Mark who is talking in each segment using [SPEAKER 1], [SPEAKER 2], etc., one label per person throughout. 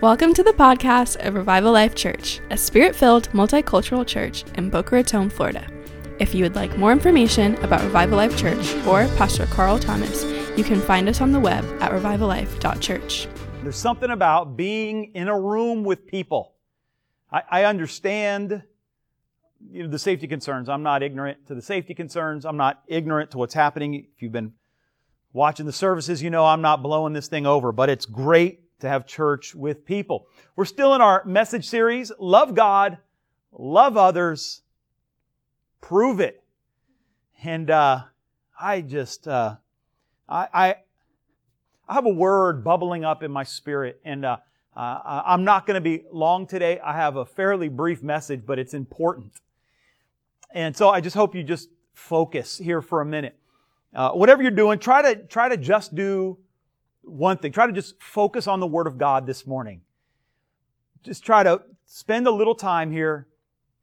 [SPEAKER 1] Welcome to the podcast of Revival Life Church, a spirit filled multicultural church in Boca Raton, Florida. If you would like more information about Revival Life Church or Pastor Carl Thomas, you can find us on the web at revivallife.church.
[SPEAKER 2] There's something about being in a room with people. I, I understand you know, the safety concerns. I'm not ignorant to the safety concerns. I'm not ignorant to what's happening. If you've been watching the services, you know I'm not blowing this thing over, but it's great to have church with people. We're still in our message series, Love God, Love Others, Prove It. And uh, I just, uh, I, I, I have a word bubbling up in my spirit, and uh, I'm not going to be long today. I have a fairly brief message, but it's important. And so I just hope you just focus here for a minute. Uh, whatever you're doing, try to try to just do one thing. Try to just focus on the Word of God this morning. Just try to spend a little time here.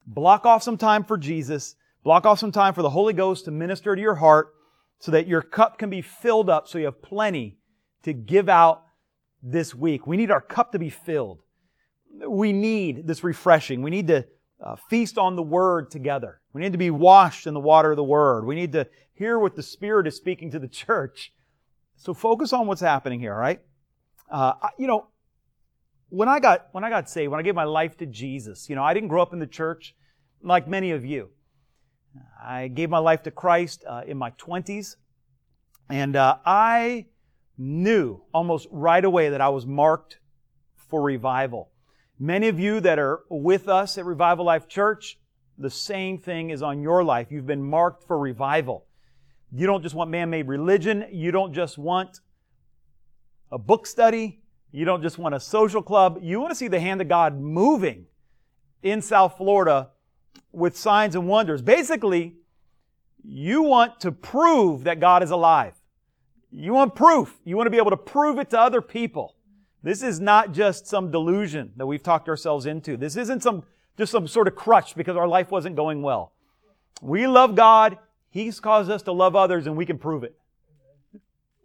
[SPEAKER 2] Block off some time for Jesus. Block off some time for the Holy Ghost to minister to your heart so that your cup can be filled up so you have plenty to give out this week. We need our cup to be filled. We need this refreshing. We need to uh, feast on the Word together. We need to be washed in the water of the Word. We need to hear what the Spirit is speaking to the church. So focus on what's happening here, all right? Uh, you know, when I got when I got saved, when I gave my life to Jesus, you know, I didn't grow up in the church like many of you. I gave my life to Christ uh, in my twenties, and uh, I knew almost right away that I was marked for revival. Many of you that are with us at Revival Life Church, the same thing is on your life. You've been marked for revival. You don't just want man-made religion. You don't just want a book study. You don't just want a social club. You want to see the hand of God moving in South Florida with signs and wonders. Basically, you want to prove that God is alive. You want proof. You want to be able to prove it to other people. This is not just some delusion that we've talked ourselves into. This isn't some, just some sort of crutch because our life wasn't going well. We love God. He's caused us to love others and we can prove it.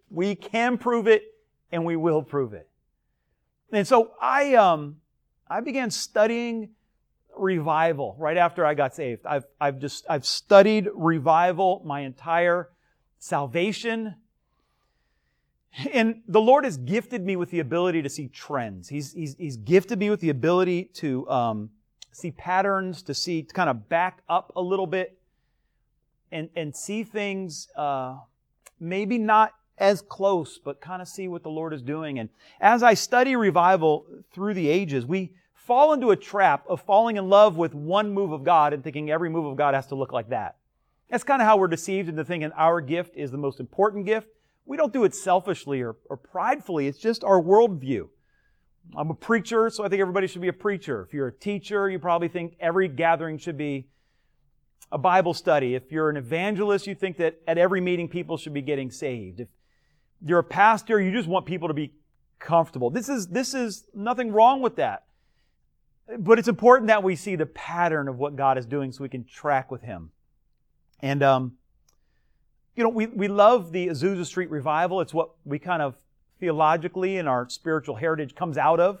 [SPEAKER 2] We can prove it and we will prove it. And so I, um, I began studying revival right after I got saved. I've, I've just, I've studied revival my entire salvation. And the Lord has gifted me with the ability to see trends. He's, he's, he's gifted me with the ability to, um, see patterns, to see, to kind of back up a little bit and, and see things uh, maybe not as close, but kind of see what the Lord is doing. And as I study revival through the ages, we fall into a trap of falling in love with one move of God and thinking every move of God has to look like that. That's kind of how we're deceived into thinking our gift is the most important gift. We don't do it selfishly or, or pridefully. It's just our worldview. I'm a preacher, so I think everybody should be a preacher. If you're a teacher, you probably think every gathering should be a Bible study. If you're an evangelist, you think that at every meeting people should be getting saved. If you're a pastor, you just want people to be comfortable. This is, this is nothing wrong with that. But it's important that we see the pattern of what God is doing so we can track with Him. And, um, you know, we, we love the Azusa Street revival. It's what we kind of theologically in our spiritual heritage comes out of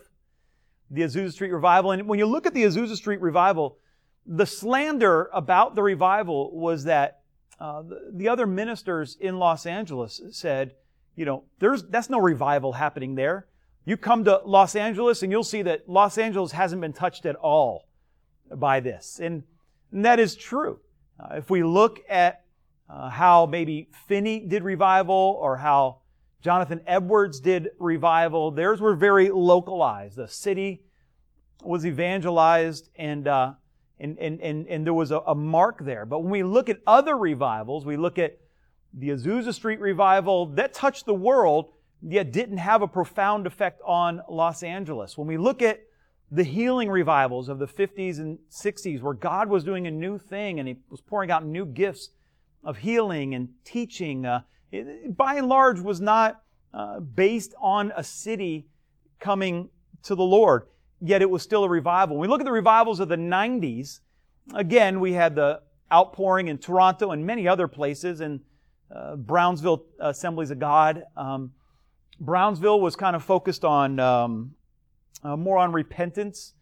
[SPEAKER 2] the Azusa Street revival. And when you look at the Azusa Street revival, the slander about the revival was that uh, the, the, other ministers in Los Angeles said, you know, there's that's no revival happening there. You come to Los Angeles and you'll see that Los Angeles hasn't been touched at all by this, and, and that is true. Uh, if we look at uh, how maybe Finney did revival or how Jonathan Edwards did revival, theirs were very localized. The city was evangelized and uh, and, and, and, and there was a, a mark there. But when we look at other revivals, we look at the Azusa Street revival that touched the world, yet didn't have a profound effect on Los Angeles. When we look at the healing revivals of the 50s and 60s, where God was doing a new thing and He was pouring out new gifts of healing and teaching, uh, it, by and large was not uh, based on a city coming to the Lord yet it was still a revival. When we look at the revivals of the 90s, again, we had the outpouring in Toronto and many other places, and uh, Brownsville Assemblies of God. Um, Brownsville was kind of focused on um, uh, more on repentance.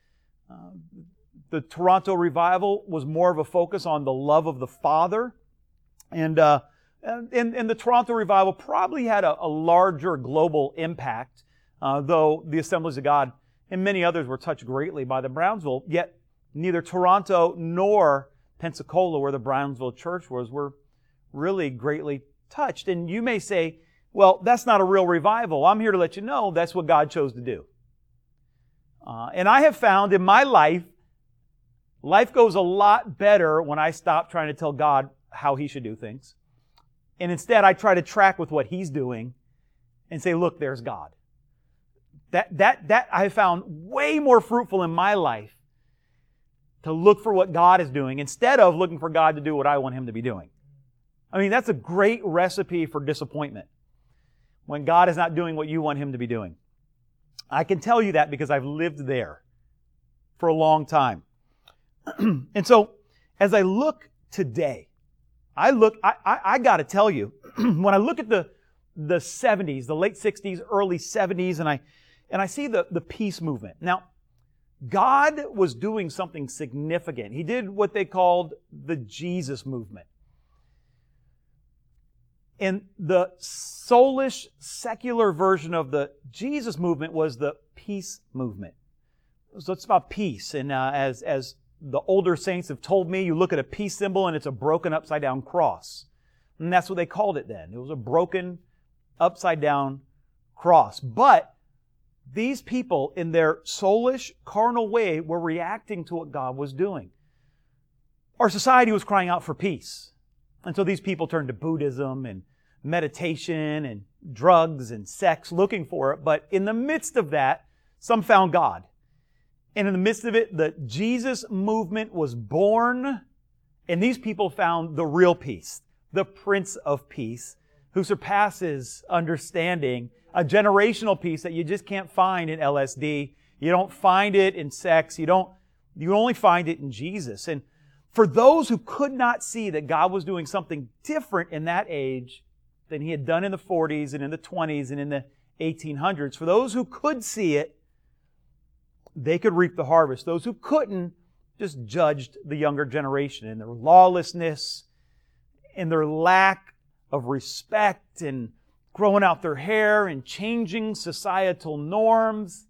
[SPEAKER 2] Uh, the Toronto revival was more of a focus on the love of the Father. And, uh, and, and, the Toronto revival probably had a, a larger global impact, uh, though the Assemblies of God and many others were touched greatly by the Brownsville. Yet neither Toronto nor Pensacola, where the Brownsville church was, were really greatly touched. And you may say, well, that's not a real revival. I'm here to let you know that's what God chose to do. Uh, and I have found in my life, life goes a lot better when I stop trying to tell God how He should do things. And instead, I try to track with what He's doing and say, look, there's God. That, that, that I found way more fruitful in my life to look for what God is doing instead of looking for God to do what I want Him to be doing. I mean, that's a great recipe for disappointment when God is not doing what you want Him to be doing. I can tell you that because I've lived there for a long time. and so, as I look today, I look, I, I, I gotta tell you, when I look at the, the 70s, the late 60s, early 70s, and I, and I see the, the peace movement. Now, God was doing something significant. He did what they called the Jesus movement. And the soulish, secular version of the Jesus movement was the peace movement. So it's about peace. And uh, as, as the older saints have told me, you look at a peace symbol and it's a broken upside down cross. And that's what they called it then. It was a broken upside down cross. But these people, in their soulish, carnal way, were reacting to what God was doing. Our society was crying out for peace. And so these people turned to Buddhism and meditation and drugs and sex looking for it. But in the midst of that, some found God. And in the midst of it, the Jesus movement was born. And these people found the real peace, the Prince of Peace, who surpasses understanding a generational peace that you just can't find in LSD. You don't find it in sex. You don't, you only find it in Jesus. And for those who could not see that God was doing something different in that age than he had done in the 40s and in the 20s and in the 1800s, for those who could see it, they could reap the harvest. Those who couldn't just judged the younger generation and their lawlessness and their lack of respect and growing out their hair and changing societal norms.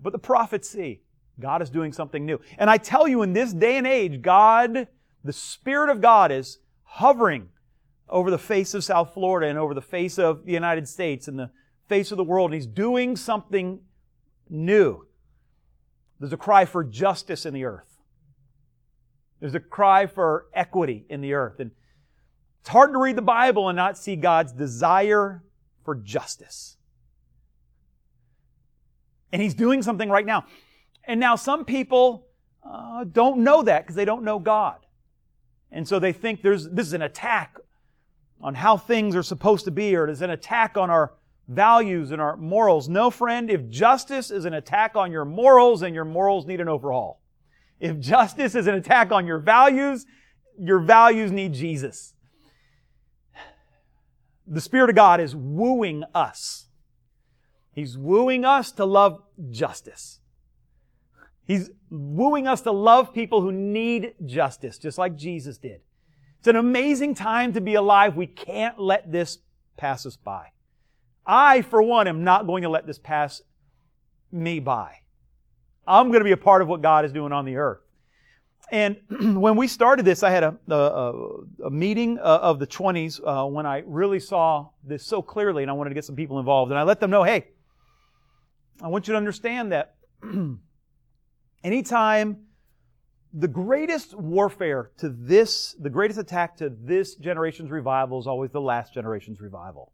[SPEAKER 2] But the prophets see God is doing something new. And I tell you, in this day and age, God, the Spirit of God is hovering over the face of South Florida and over the face of the United States and the face of the world. And He's doing something new. There's a cry for justice in the earth. There's a cry for equity in the earth. And it's hard to read the Bible and not see God's desire for justice. And He's doing something right now. And now some people uh, don't know that because they don't know God. And so they think there's, this is an attack on how things are supposed to be, or it is an attack on our values and our morals. No, friend, if justice is an attack on your morals, then your morals need an overhaul. If justice is an attack on your values, your values need Jesus the Spirit of God is wooing us. He's wooing us to love justice. He's wooing us to love people who need justice, just like Jesus did. It's an amazing time to be alive. We can't let this pass us by. I, for one, am not going to let this pass me by. I'm going to be a part of what God is doing on the earth. And when we started this, I had a, a, a meeting uh, of the 20s uh, when I really saw this so clearly and I wanted to get some people involved. And I let them know, hey, I want you to understand that anytime the greatest warfare to this, the greatest attack to this generation's revival is always the last generation's revival.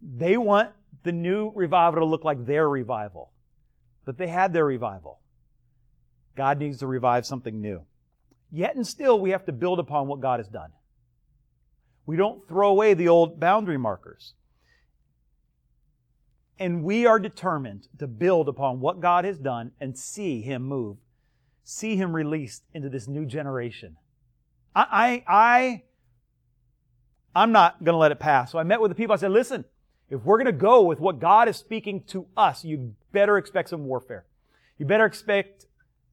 [SPEAKER 2] They want the new revival to look like their revival. But they had their revival. God needs to revive something new. Yet and still, we have to build upon what God has done. We don't throw away the old boundary markers. And we are determined to build upon what God has done and see Him move, see Him released into this new generation. I, I, I I'm not going to let it pass. So I met with the people. I said, listen, If we're going to go with what God is speaking to us, you better expect some warfare. You better expect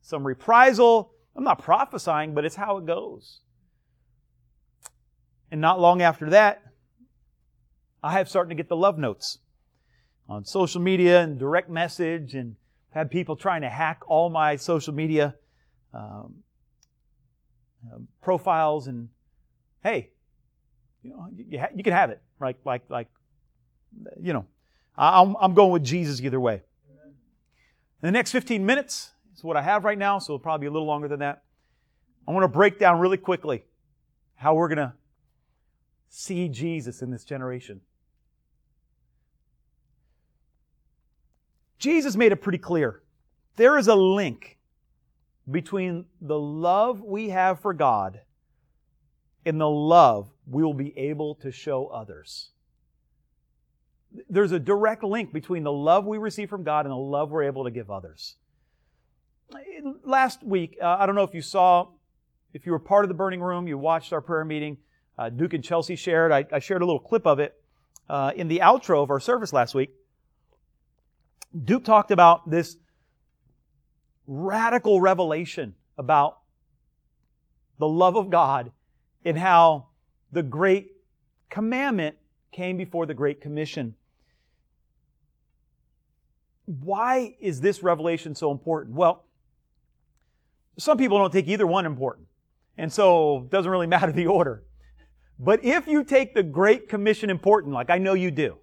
[SPEAKER 2] some reprisal. I'm not prophesying, but it's how it goes. And not long after that, I have started to get the love notes on social media and direct message and had people trying to hack all my social media um, uh, profiles and hey, you know, you, ha- you can have it, right? Like, like, you know, I'm, I'm going with Jesus either way. In the next 15 minutes is what I have right now, so it'll probably be a little longer than that. I want to break down really quickly how we're going to see Jesus in this generation. Jesus made it pretty clear. There is a link between the love we have for God and the love we will be able to show others. There's a direct link between the love we receive from God and the love we're able to give others. Last week, uh, I don't know if you saw, if you were part of the burning room, you watched our prayer meeting. Uh, Duke and Chelsea shared. I, I, shared a little clip of it uh, in the outro of our service last week. Duke talked about this radical revelation about the love of God and how the great commandment came before the great commission. Why is this revelation so important? Well, some people don't take either one important. And so it doesn't really matter the order. But if you take the Great Commission important, like I know you do,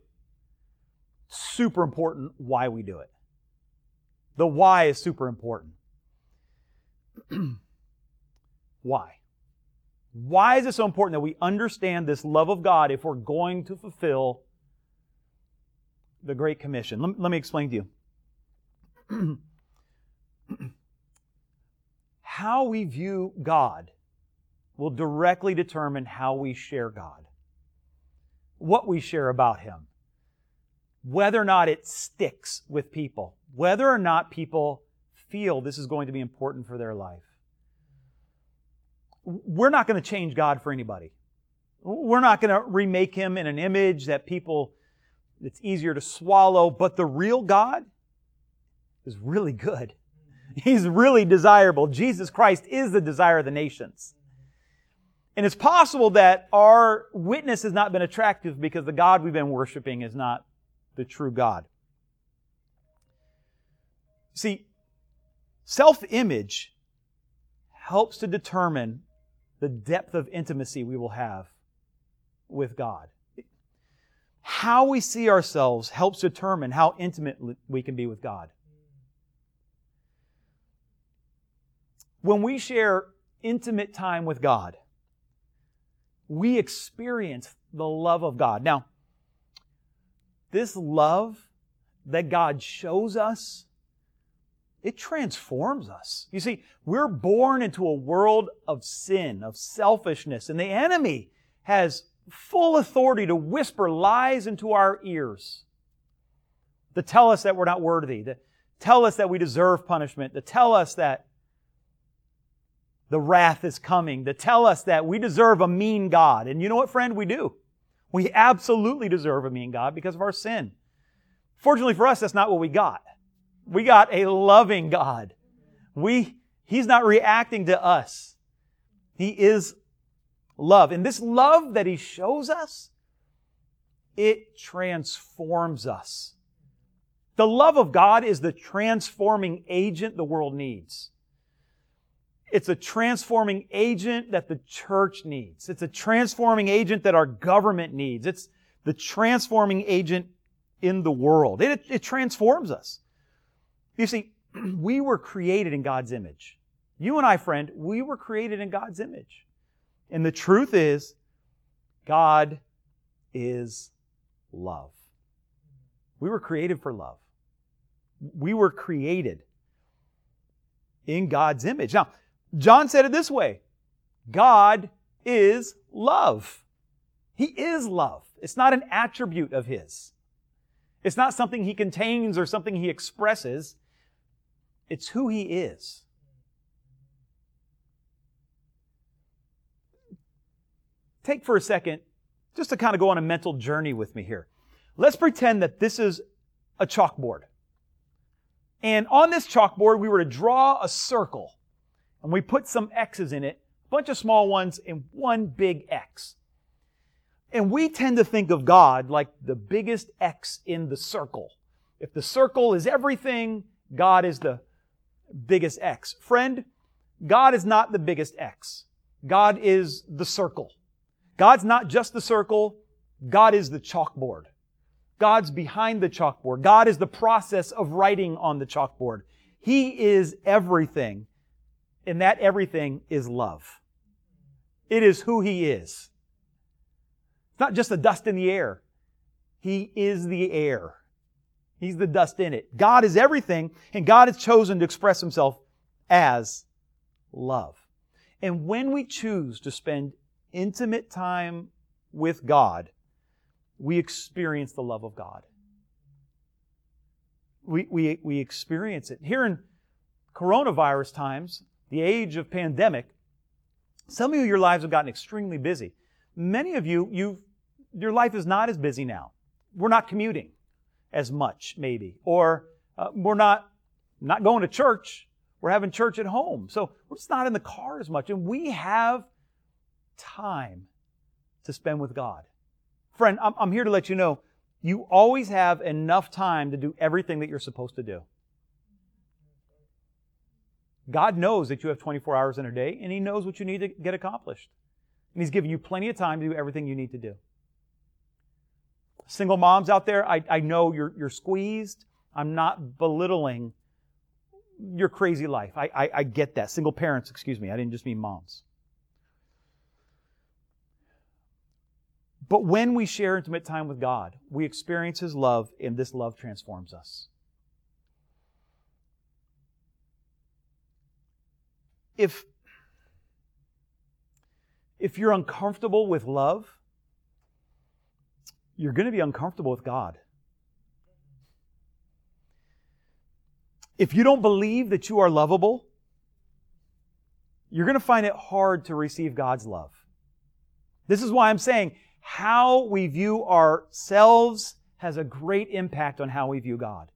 [SPEAKER 2] super important why we do it. The why is super important. why? Why is it so important that we understand this love of God if we're going to fulfill the Great Commission? Let, let me explain to you. how we view God will directly determine how we share God, what we share about Him, whether or not it sticks with people, whether or not people feel this is going to be important for their life. We're not going to change God for anybody. We're not going to remake Him in an image that people, it's easier to swallow, but the real God is really good. He's really desirable. Jesus Christ is the desire of the nations. And it's possible that our witness has not been attractive because the God we've been worshiping is not the true God. See, self image helps to determine the depth of intimacy we will have with God. How we see ourselves helps determine how intimate we can be with God. When we share intimate time with God, we experience the love of God. Now, this love that God shows us, it transforms us. You see, we're born into a world of sin, of selfishness, and the enemy has full authority to whisper lies into our ears, to tell us that we're not worthy, to tell us that we deserve punishment, to tell us that the wrath is coming, to tell us that we deserve a mean God. And you know what, friend? We do. We absolutely deserve a mean God because of our sin. Fortunately for us, that's not what we got. We got a loving God. We, He's not reacting to us. He is love. And this love that He shows us, it transforms us. The love of God is the transforming agent the world needs. It's a transforming agent that the church needs. It's a transforming agent that our government needs. It's the transforming agent in the world. It, it transforms us. You see, we were created in God's image. You and I, friend, we were created in God's image. And the truth is, God is love. We were created for love. We were created in God's image. Now, John said it this way God is love. He is love. It's not an attribute of His. It's not something He contains or something He expresses. It's who He is. Take for a second just to kind of go on a mental journey with me here. Let's pretend that this is a chalkboard. And on this chalkboard, we were to draw a circle. And we put some X's in it, a bunch of small ones, and one big X. And we tend to think of God like the biggest X in the circle. If the circle is everything, God is the biggest X. Friend, God is not the biggest X. God is the circle. God's not just the circle. God is the chalkboard. God's behind the chalkboard. God is the process of writing on the chalkboard. He is everything. And that everything is love. It is who He is. It's not just the dust in the air. He is the air. He's the dust in it. God is everything, and God has chosen to express Himself as love. And when we choose to spend intimate time with God, we experience the love of God. We, we, we experience it. Here in coronavirus times, the age of pandemic, some of you, your lives have gotten extremely busy. Many of you, you've, your life is not as busy now. We're not commuting as much, maybe. Or uh, we're not, not going to church. We're having church at home. So we're just not in the car as much. And we have time to spend with God. Friend, I'm, I'm here to let you know you always have enough time to do everything that you're supposed to do. God knows that you have 24 hours in a day, and He knows what you need to get accomplished. And He's given you plenty of time to do everything you need to do. Single moms out there, I, I know you're, you're squeezed. I'm not belittling your crazy life. I, I, I get that. Single parents, excuse me. I didn't just mean moms. But when we share intimate time with God, we experience His love, and this love transforms us. If, if you're uncomfortable with love, you're going to be uncomfortable with God. If you don't believe that you are lovable, you're going to find it hard to receive God's love. This is why I'm saying how we view ourselves has a great impact on how we view God.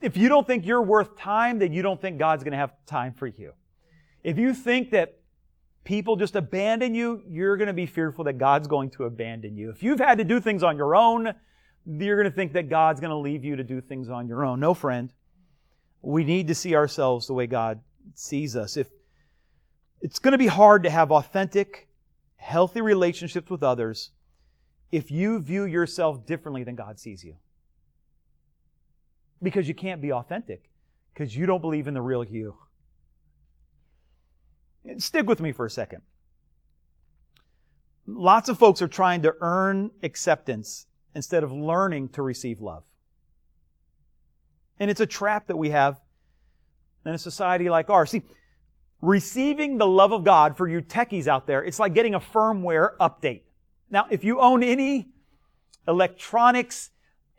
[SPEAKER 2] If you don't think you're worth time, then you don't think God's going to have time for you. If you think that people just abandon you, you're going to be fearful that God's going to abandon you. If you've had to do things on your own, you're going to think that God's going to leave you to do things on your own. No, friend. We need to see ourselves the way God sees us. If it's going to be hard to have authentic, healthy relationships with others if you view yourself differently than God sees you. Because you can't be authentic, because you don't believe in the real you. Stick with me for a second. Lots of folks are trying to earn acceptance instead of learning to receive love. And it's a trap that we have in a society like ours. See, receiving the love of God for you techies out there, it's like getting a firmware update. Now, if you own any electronics,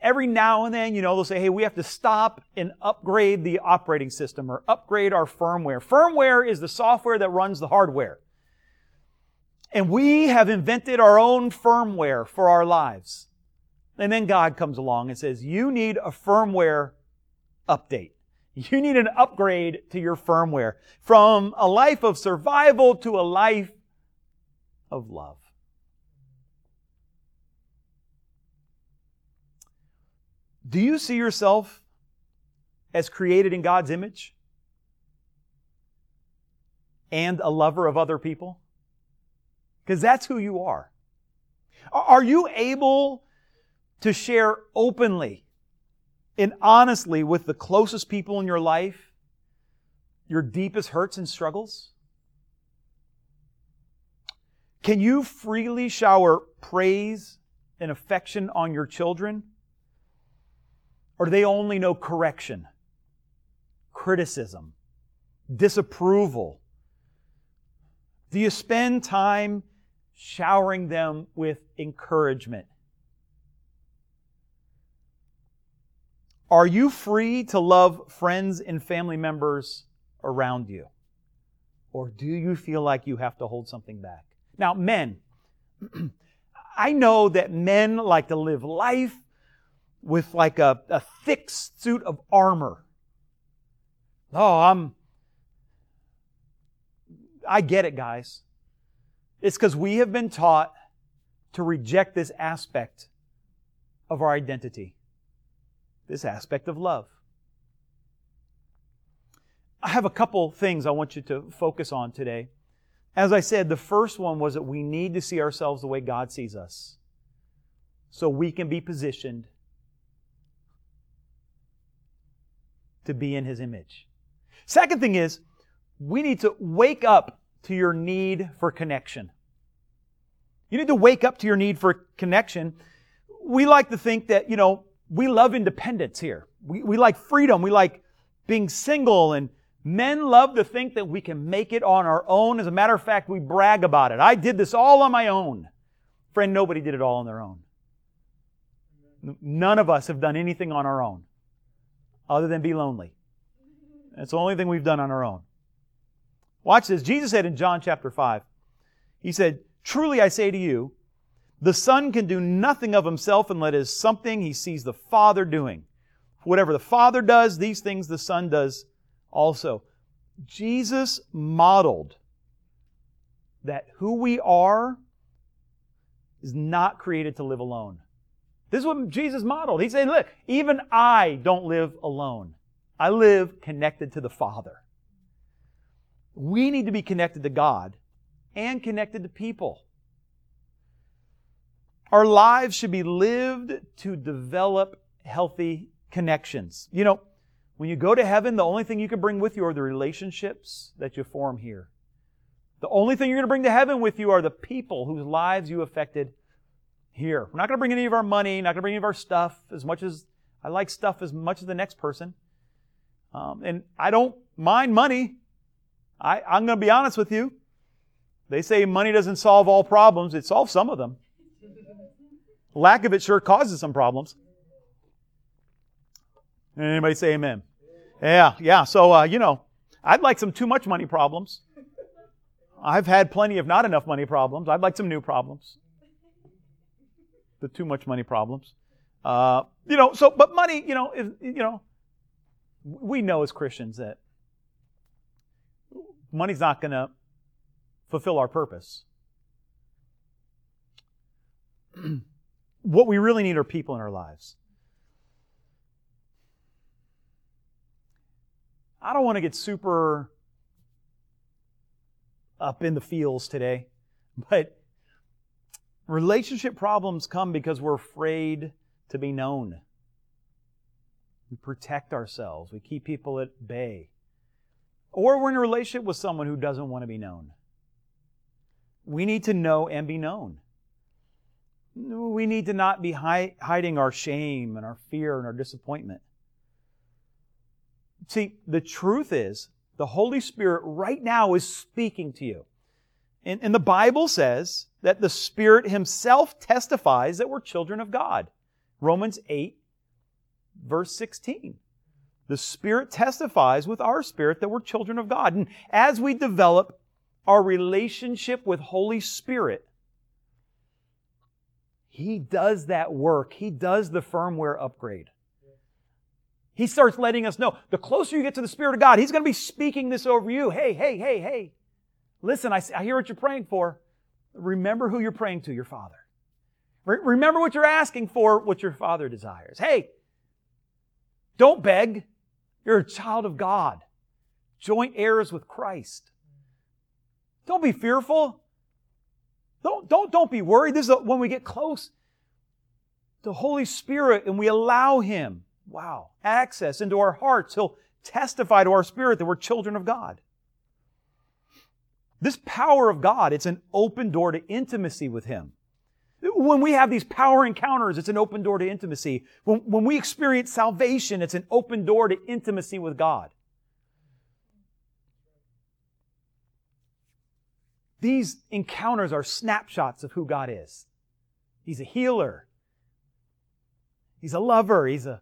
[SPEAKER 2] every now and then, you know, they'll say, hey, we have to stop and upgrade the operating system or upgrade our firmware. Firmware is the software that runs the hardware. And we have invented our own firmware for our lives. And then God comes along and says, you need a firmware update. You need an upgrade to your firmware from a life of survival to a life of love. Do you see yourself as created in God's image and a lover of other people? Because that's who you are. Are you able to share openly and honestly with the closest people in your life your deepest hurts and struggles? Can you freely shower praise and affection on your children? Or do they only know correction, criticism, disapproval? Do you spend time showering them with encouragement? Are you free to love friends and family members around you? Or do you feel like you have to hold something back? Now, men, I know that men like to live life with like a, a thick suit of armor. Oh, I'm. I get it, guys. It's because we have been taught to reject this aspect of our identity, this aspect of love. I have a couple things I want you to focus on today. As I said, the first one was that we need to see ourselves the way God sees us so we can be positioned to be in His image. Second thing is, we need to wake up to your need for connection. You need to wake up to your need for connection. We like to think that, you know, we love independence here. We, we like freedom. We like being single and men love to think that we can make it on our own. As a matter of fact, we brag about it. I did this all on my own. Friend, nobody did it all on their own. None of us have done anything on our own other than be lonely. That's the only thing we've done on our own. Watch this. Jesus said in John chapter 5, He said, Truly I say to you, the Son can do nothing of himself unless it is something he sees the Father doing. Whatever the Father does, these things the Son does also. Jesus modeled that who we are is not created to live alone. This is what Jesus modeled. He said, look, even I don't live alone. I live connected to the Father. We need to be connected to God and connected to people. Our lives should be lived to develop healthy connections. You know, when you go to heaven, the only thing you can bring with you are the relationships that you form here. The only thing you're going to bring to heaven with you are the people whose lives you affected here. We're not going to bring any of our money, not going to bring any of our stuff, as much as I like stuff as much as the next person. Um, and I don't mind money. I, I'm going to be honest with you. They say money doesn't solve all problems. It solves some of them. Lack of it sure causes some problems. Anybody say amen? Yeah, yeah. So, uh, you know, I'd like some too much money problems. I've had plenty of not enough money problems. I'd like some new problems. The too much money problems. Uh, you know, so, but money, you know, is, you know, we know as Christians that money's not going to fulfill our purpose. what we really need are people in our lives. I don't want to get super up in the fields today, but relationship problems come because we're afraid to be known. We protect ourselves. We keep people at bay. Or we're in a relationship with someone who doesn't want to be known. We need to know and be known. We need to not be hi- hiding our shame and our fear and our disappointment. See, the truth is, the Holy Spirit right now is speaking to you. And, and the Bible says that the Spirit Himself testifies that we're children of God. Romans 8, verse 16. The Spirit testifies with our spirit that we're children of God. And as we develop our relationship with Holy Spirit, He does that work. He does the firmware upgrade. He starts letting us know the closer you get to the Spirit of God, He's going to be speaking this over you. Hey, hey, hey, hey. Listen, I, I hear what you're praying for. Remember who you're praying to, your Father. Re- remember what you're asking for, what your Father desires. Hey, don't beg. You're a child of God, joint heirs with Christ. Don't be fearful. Don't, don't, don't be worried. This is when we get close to Holy Spirit and we allow Him, wow, access into our hearts. He'll testify to our spirit that we're children of God. This power of God, it's an open door to intimacy with Him. When we have these power encounters, it's an open door to intimacy. When, when we experience salvation, it's an open door to intimacy with God. These encounters are snapshots of who God is. He's a healer. He's a lover. He's a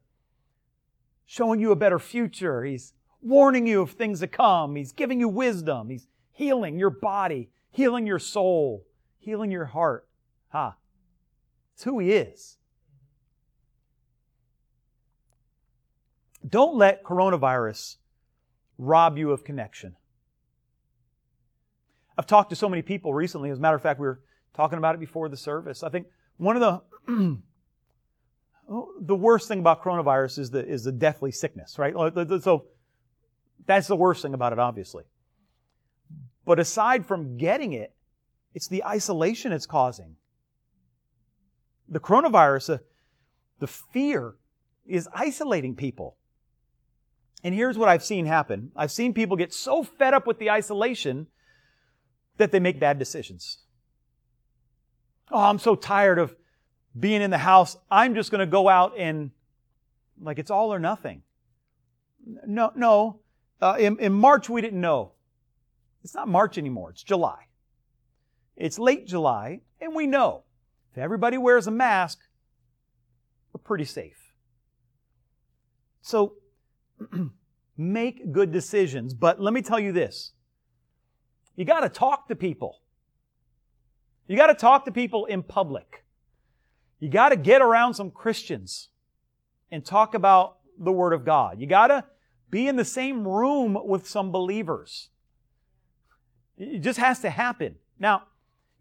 [SPEAKER 2] showing you a better future. He's warning you of things to come. He's giving you wisdom. He's healing your body, healing your soul, healing your heart. Ha. Huh. It's who he is. Don't let coronavirus rob you of connection. I've talked to so many people recently. As a matter of fact, we were talking about it before the service. I think one of the oh, the worst thing about coronavirus is the is the deathly sickness, right? So that's the worst thing about it, obviously. But aside from getting it, it's the isolation it's causing. The coronavirus, uh, the fear is isolating people. And here's what I've seen happen. I've seen people get so fed up with the isolation that they make bad decisions. Oh, I'm so tired of being in the house. I'm just going to go out and like it's all or nothing. No, no. Uh, in, in March, we didn't know. It's not March anymore. It's July. It's late July, and we know if everybody wears a mask, we're pretty safe. So make good decisions. But let me tell you this you got to talk to people. You got to talk to people in public. You got to get around some Christians and talk about the Word of God. You got to be in the same room with some believers. It just has to happen. Now,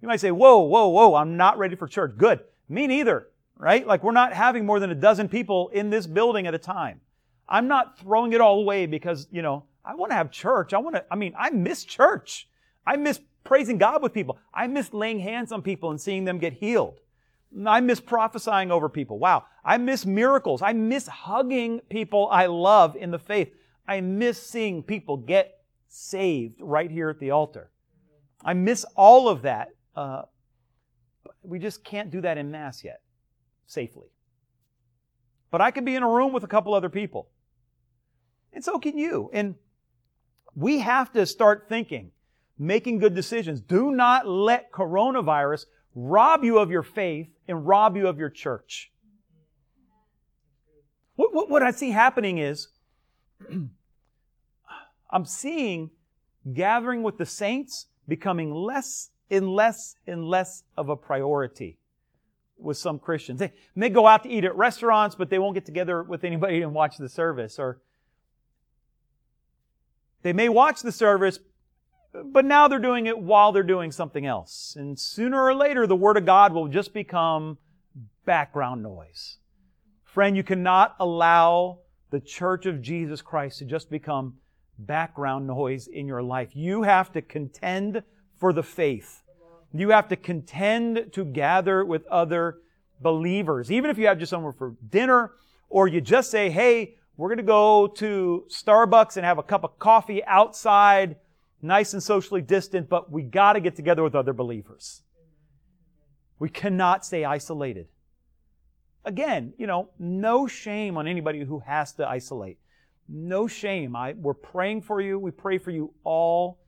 [SPEAKER 2] you might say, whoa, whoa, whoa, I'm not ready for church. Good. Me neither, right? Like we're not having more than a dozen people in this building at a time. I'm not throwing it all away because, you know, I want to have church. I want to, I mean, I miss church. I miss praising God with people. I miss laying hands on people and seeing them get healed. I miss prophesying over people. Wow. I miss miracles. I miss hugging people I love in the faith. I miss seeing people get saved right here at the altar. I miss all of that. Uh, we just can't do that in Mass yet, safely. But I could be in a room with a couple other people. And so can you. And we have to start thinking, making good decisions. Do not let coronavirus rob you of your faith and rob you of your church. What, what, what I see happening is, I'm seeing gathering with the saints becoming less and less and less of a priority with some Christians. They may go out to eat at restaurants, but they won't get together with anybody and watch the service. Or they may watch the service, but now they're doing it while they're doing something else. And sooner or later, the Word of God will just become background noise. Friend, you cannot allow the church of Jesus Christ to just become background noise in your life. You have to contend for the faith. You have to contend to gather with other believers. Even if you have just someone for dinner, or you just say, hey, we're going to go to Starbucks and have a cup of coffee outside, nice and socially distant, but we got to get together with other believers. We cannot stay isolated. Again, you know, no shame on anybody who has to isolate. No shame. I, we're praying for you. We pray for you all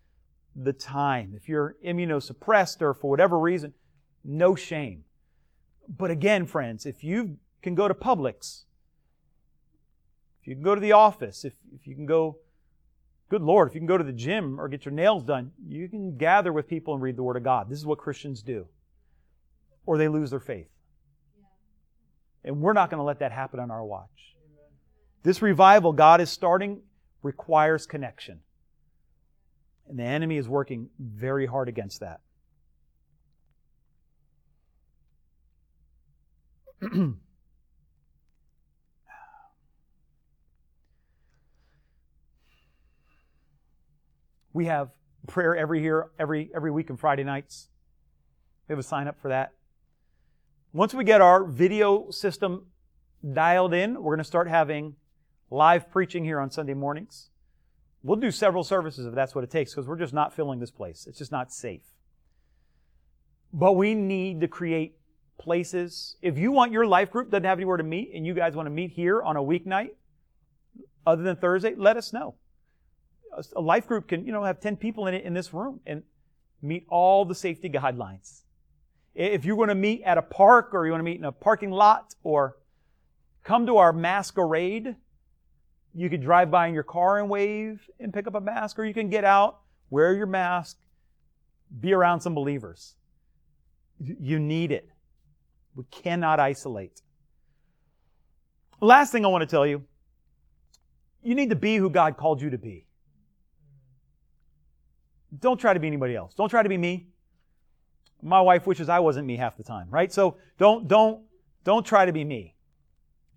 [SPEAKER 2] the time. If you're immunosuppressed or for whatever reason, no shame. But again, friends, if you can go to Publix, if you can go to the office, if, if you can go, good Lord, if you can go to the gym or get your nails done, you can gather with people and read the Word of God. This is what Christians do. Or they lose their faith. And we're not going to let that happen on our watch. This revival God is starting requires connection. And the enemy is working very hard against that. we have prayer every year, every every week on Friday nights. We have a sign up for that. Once we get our video system dialed in, we're going to start having live preaching here on Sunday mornings. We'll do several services if that's what it takes because we're just not filling this place. It's just not safe. But we need to create places. If you want your life group doesn't have anywhere to meet and you guys want to meet here on a weeknight other than Thursday, let us know. A life group can, you know, have 10 people in it in this room and meet all the safety guidelines. If you want to meet at a park or you want to meet in a parking lot or come to our masquerade, you could drive by in your car and wave and pick up a mask, or you can get out, wear your mask, be around some believers. You need it. We cannot isolate. Last thing I want to tell you You need to be who God called you to be. Don't try to be anybody else. Don't try to be me. My wife wishes I wasn't me half the time, right? So don't, don't, don't try to be me.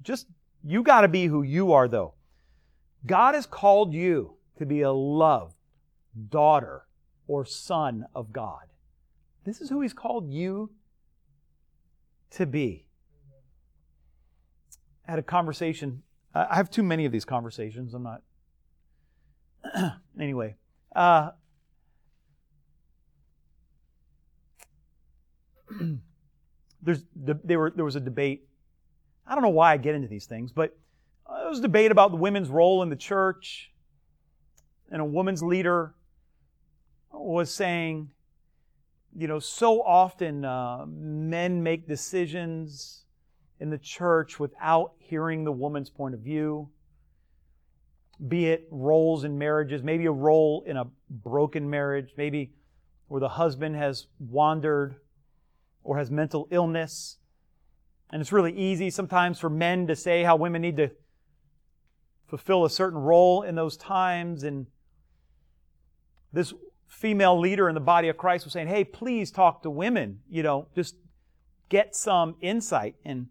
[SPEAKER 2] Just, you gotta be who you are though. God has called you to be a loved daughter or son of God. This is who He's called you to be. I had a conversation. I have too many of these conversations. I'm not. anyway, uh, there's there were there was a debate. I don't know why I get into these things, but there was debate about the women's role in the church, and a woman's leader was saying, you know, so often uh, men make decisions in the church without hearing the woman's point of view. Be it roles in marriages, maybe a role in a broken marriage, maybe where the husband has wandered or has mental illness. And it's really easy sometimes for men to say how women need to fulfill a certain role in those times. And this female leader in the body of Christ was saying, hey, please talk to women. You know, just get some insight. And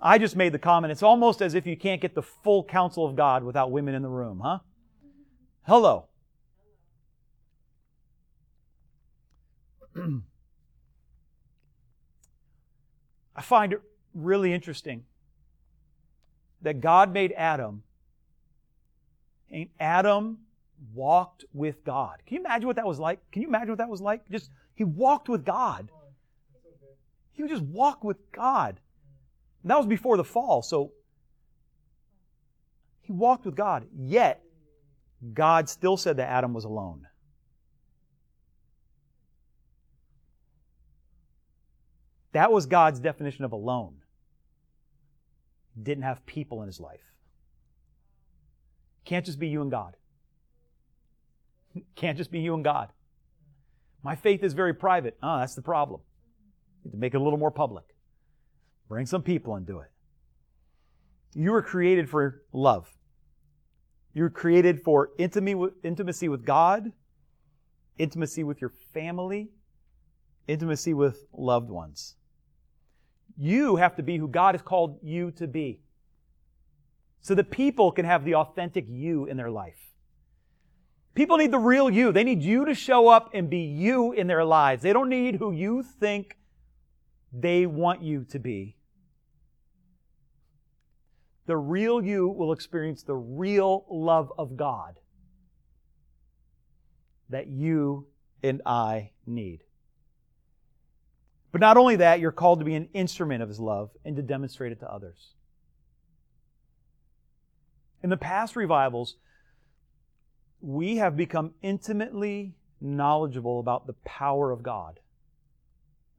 [SPEAKER 2] I just made the comment, it's almost as if you can't get the full counsel of God without women in the room, huh? Hello. I find it really interesting that God made Adam, and Adam walked with God. Can you imagine what that was like? Can you imagine what that was like? Just he walked with God. He would just walk with God. And that was before the fall, so he walked with God. Yet God still said that Adam was alone. That was God's definition of alone. Didn't have people in his life. Can't just be you and God. Can't just be you and God. My faith is very private. Oh, that's the problem. You to make it a little more public. Bring some people into it. You were created for love. You were created for intimacy with God, intimacy with your family, intimacy with loved ones. You have to be who God has called you to be. So that people can have the authentic you in their life. People need the real you. They need you to show up and be you in their lives. They don't need who you think they want you to be. The real you will experience the real love of God that you and I need. But not only that, you're called to be an instrument of His love and to demonstrate it to others. In the past revivals, we have become intimately knowledgeable about the power of God.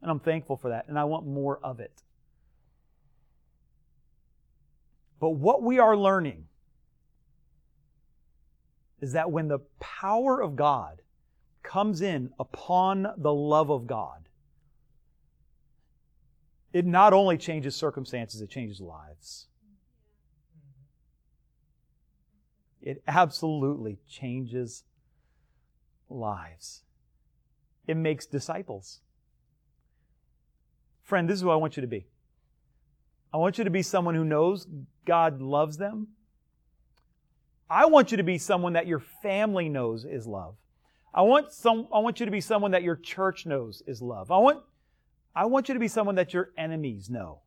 [SPEAKER 2] And I'm thankful for that, and I want more of it. But what we are learning is that when the power of God comes in upon the love of God, it not only changes circumstances, it changes lives. It absolutely changes lives. It makes disciples. Friend, this is who I want you to be. I want you to be someone who knows God loves them. I want you to be someone that your family knows is love. I want some I want you to be someone that your church knows is love. I want I want you to be someone that your enemies know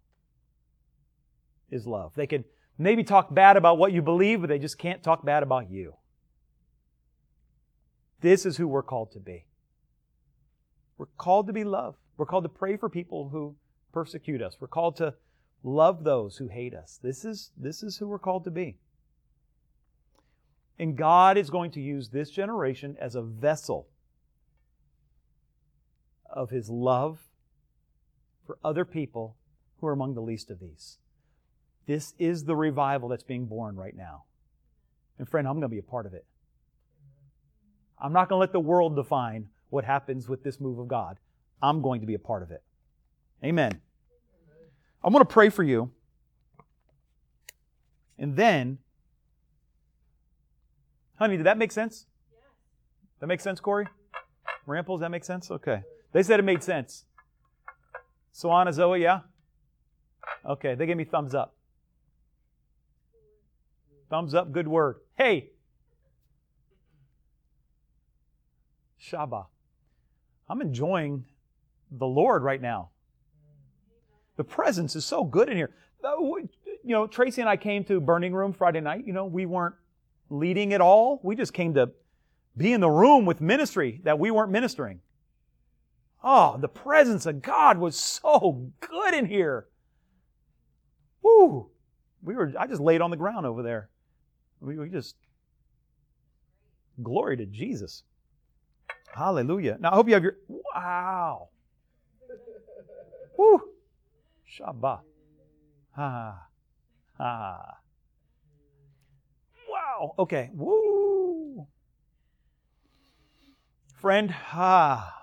[SPEAKER 2] is love. They can maybe talk bad about what you believe, but they just can't talk bad about you. This is who we're called to be. We're called to be love. We're called to pray for people who persecute us. We're called to love those who hate us. This is, this is who we're called to be. And God is going to use this generation as a vessel of His love for other people who are among the least of these. This is the revival that's being born right now. And friend, I'm going to be a part of it. I'm not going to let the world define what happens with this move of God. I'm going to be a part of it. Amen. I'm going to pray for you. And then Honey, did that make sense? That makes sense, Corey? Ramples, that make sense? Okay. They said it made sense. Swana, Zoe, yeah? Okay, they gave me thumbs up. Thumbs up, good word. Hey! Shabbat. I'm enjoying the Lord right now. The presence is so good in here. Uh, you know, Tracy and I came to Burning Room Friday night. You know, we weren't leading at all. We just came to be in the room with ministry that we weren't ministering. Oh, the presence of God was so good in here. Woo! We were, I just laid on the ground over there. We, we just, glory to Jesus. Hallelujah. Now, I hope you have your, wow. Woo! Shabbat. Ha. Ha. Wow. Okay. Woo. Friend, ah.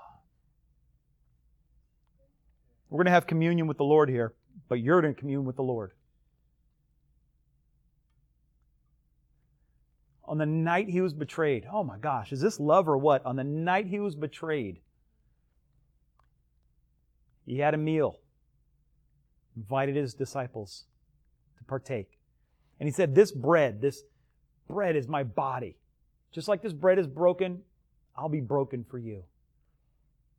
[SPEAKER 2] We're going to have communion with the Lord here, but you're going to commune with the Lord. On the night he was betrayed, oh my gosh, is this love or what? On the night he was betrayed, he had a meal, invited his disciples to partake. And he said, This bread, this bread is my body. Just like this bread is broken, I'll be broken for you.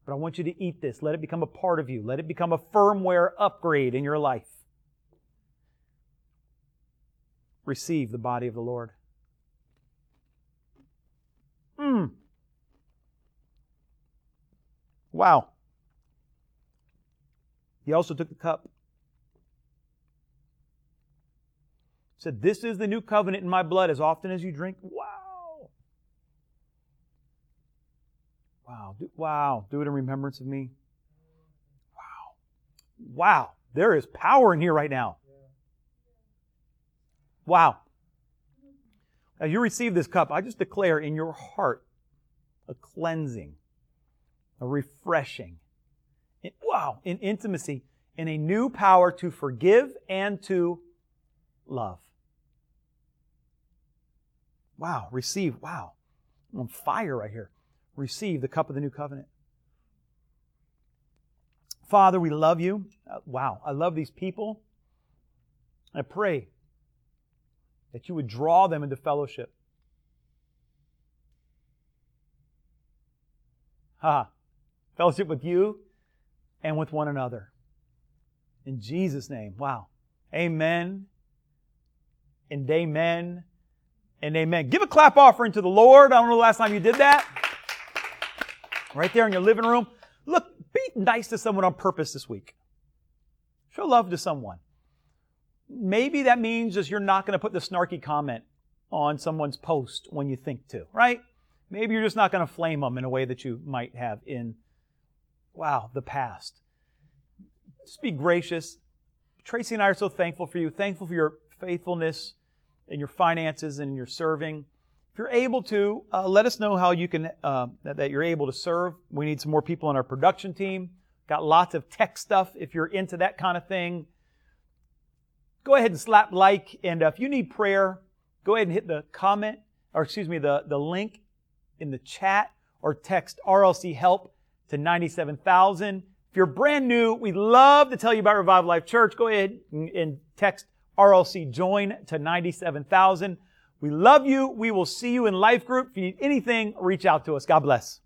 [SPEAKER 2] But I want you to eat this. Let it become a part of you. Let it become a firmware upgrade in your life. Receive the body of the Lord. Mm. Wow. He also took the cup. Said, This is the new covenant in my blood. As often as you drink, wow. Wow. Do, wow. Do it in remembrance of me. Wow. Wow. There is power in here right now. Wow. As you receive this cup, I just declare in your heart a cleansing, a refreshing, wow, in intimacy, in a new power to forgive and to love. Wow, receive, wow. I'm on fire right here receive the cup of the new covenant. Father, we love you. Uh, wow, I love these people. I pray that you would draw them into fellowship. Ha! Fellowship with you and with one another. In Jesus' name. Wow. Amen. And amen. And amen. Give a clap offering to the Lord. I don't know the last time you did that right there in your living room. Look, be nice to someone on purpose this week. Show love to someone. Maybe that means just you're not going to put the snarky comment on someone's post when you think to, right? Maybe you're just not going to flame them in a way that you might have in, wow, the past. Just be gracious. Tracy and I are so thankful for you, thankful for your faithfulness in your finances and your serving. If you're able to, uh, let us know how you can, uh, that, that you're able to serve. We need some more people on our production team. Got lots of tech stuff if you're into that kind of thing. Go ahead and slap like, and uh, if you need prayer, go ahead and hit the comment, or excuse me, the, the link in the chat, or text RLC help to 97,000. If you're brand new, we'd love to tell you about Revival Life Church. Go ahead and, and text RLC join to 97,000. We love you. We will see you in life group. If you need anything, reach out to us. God bless.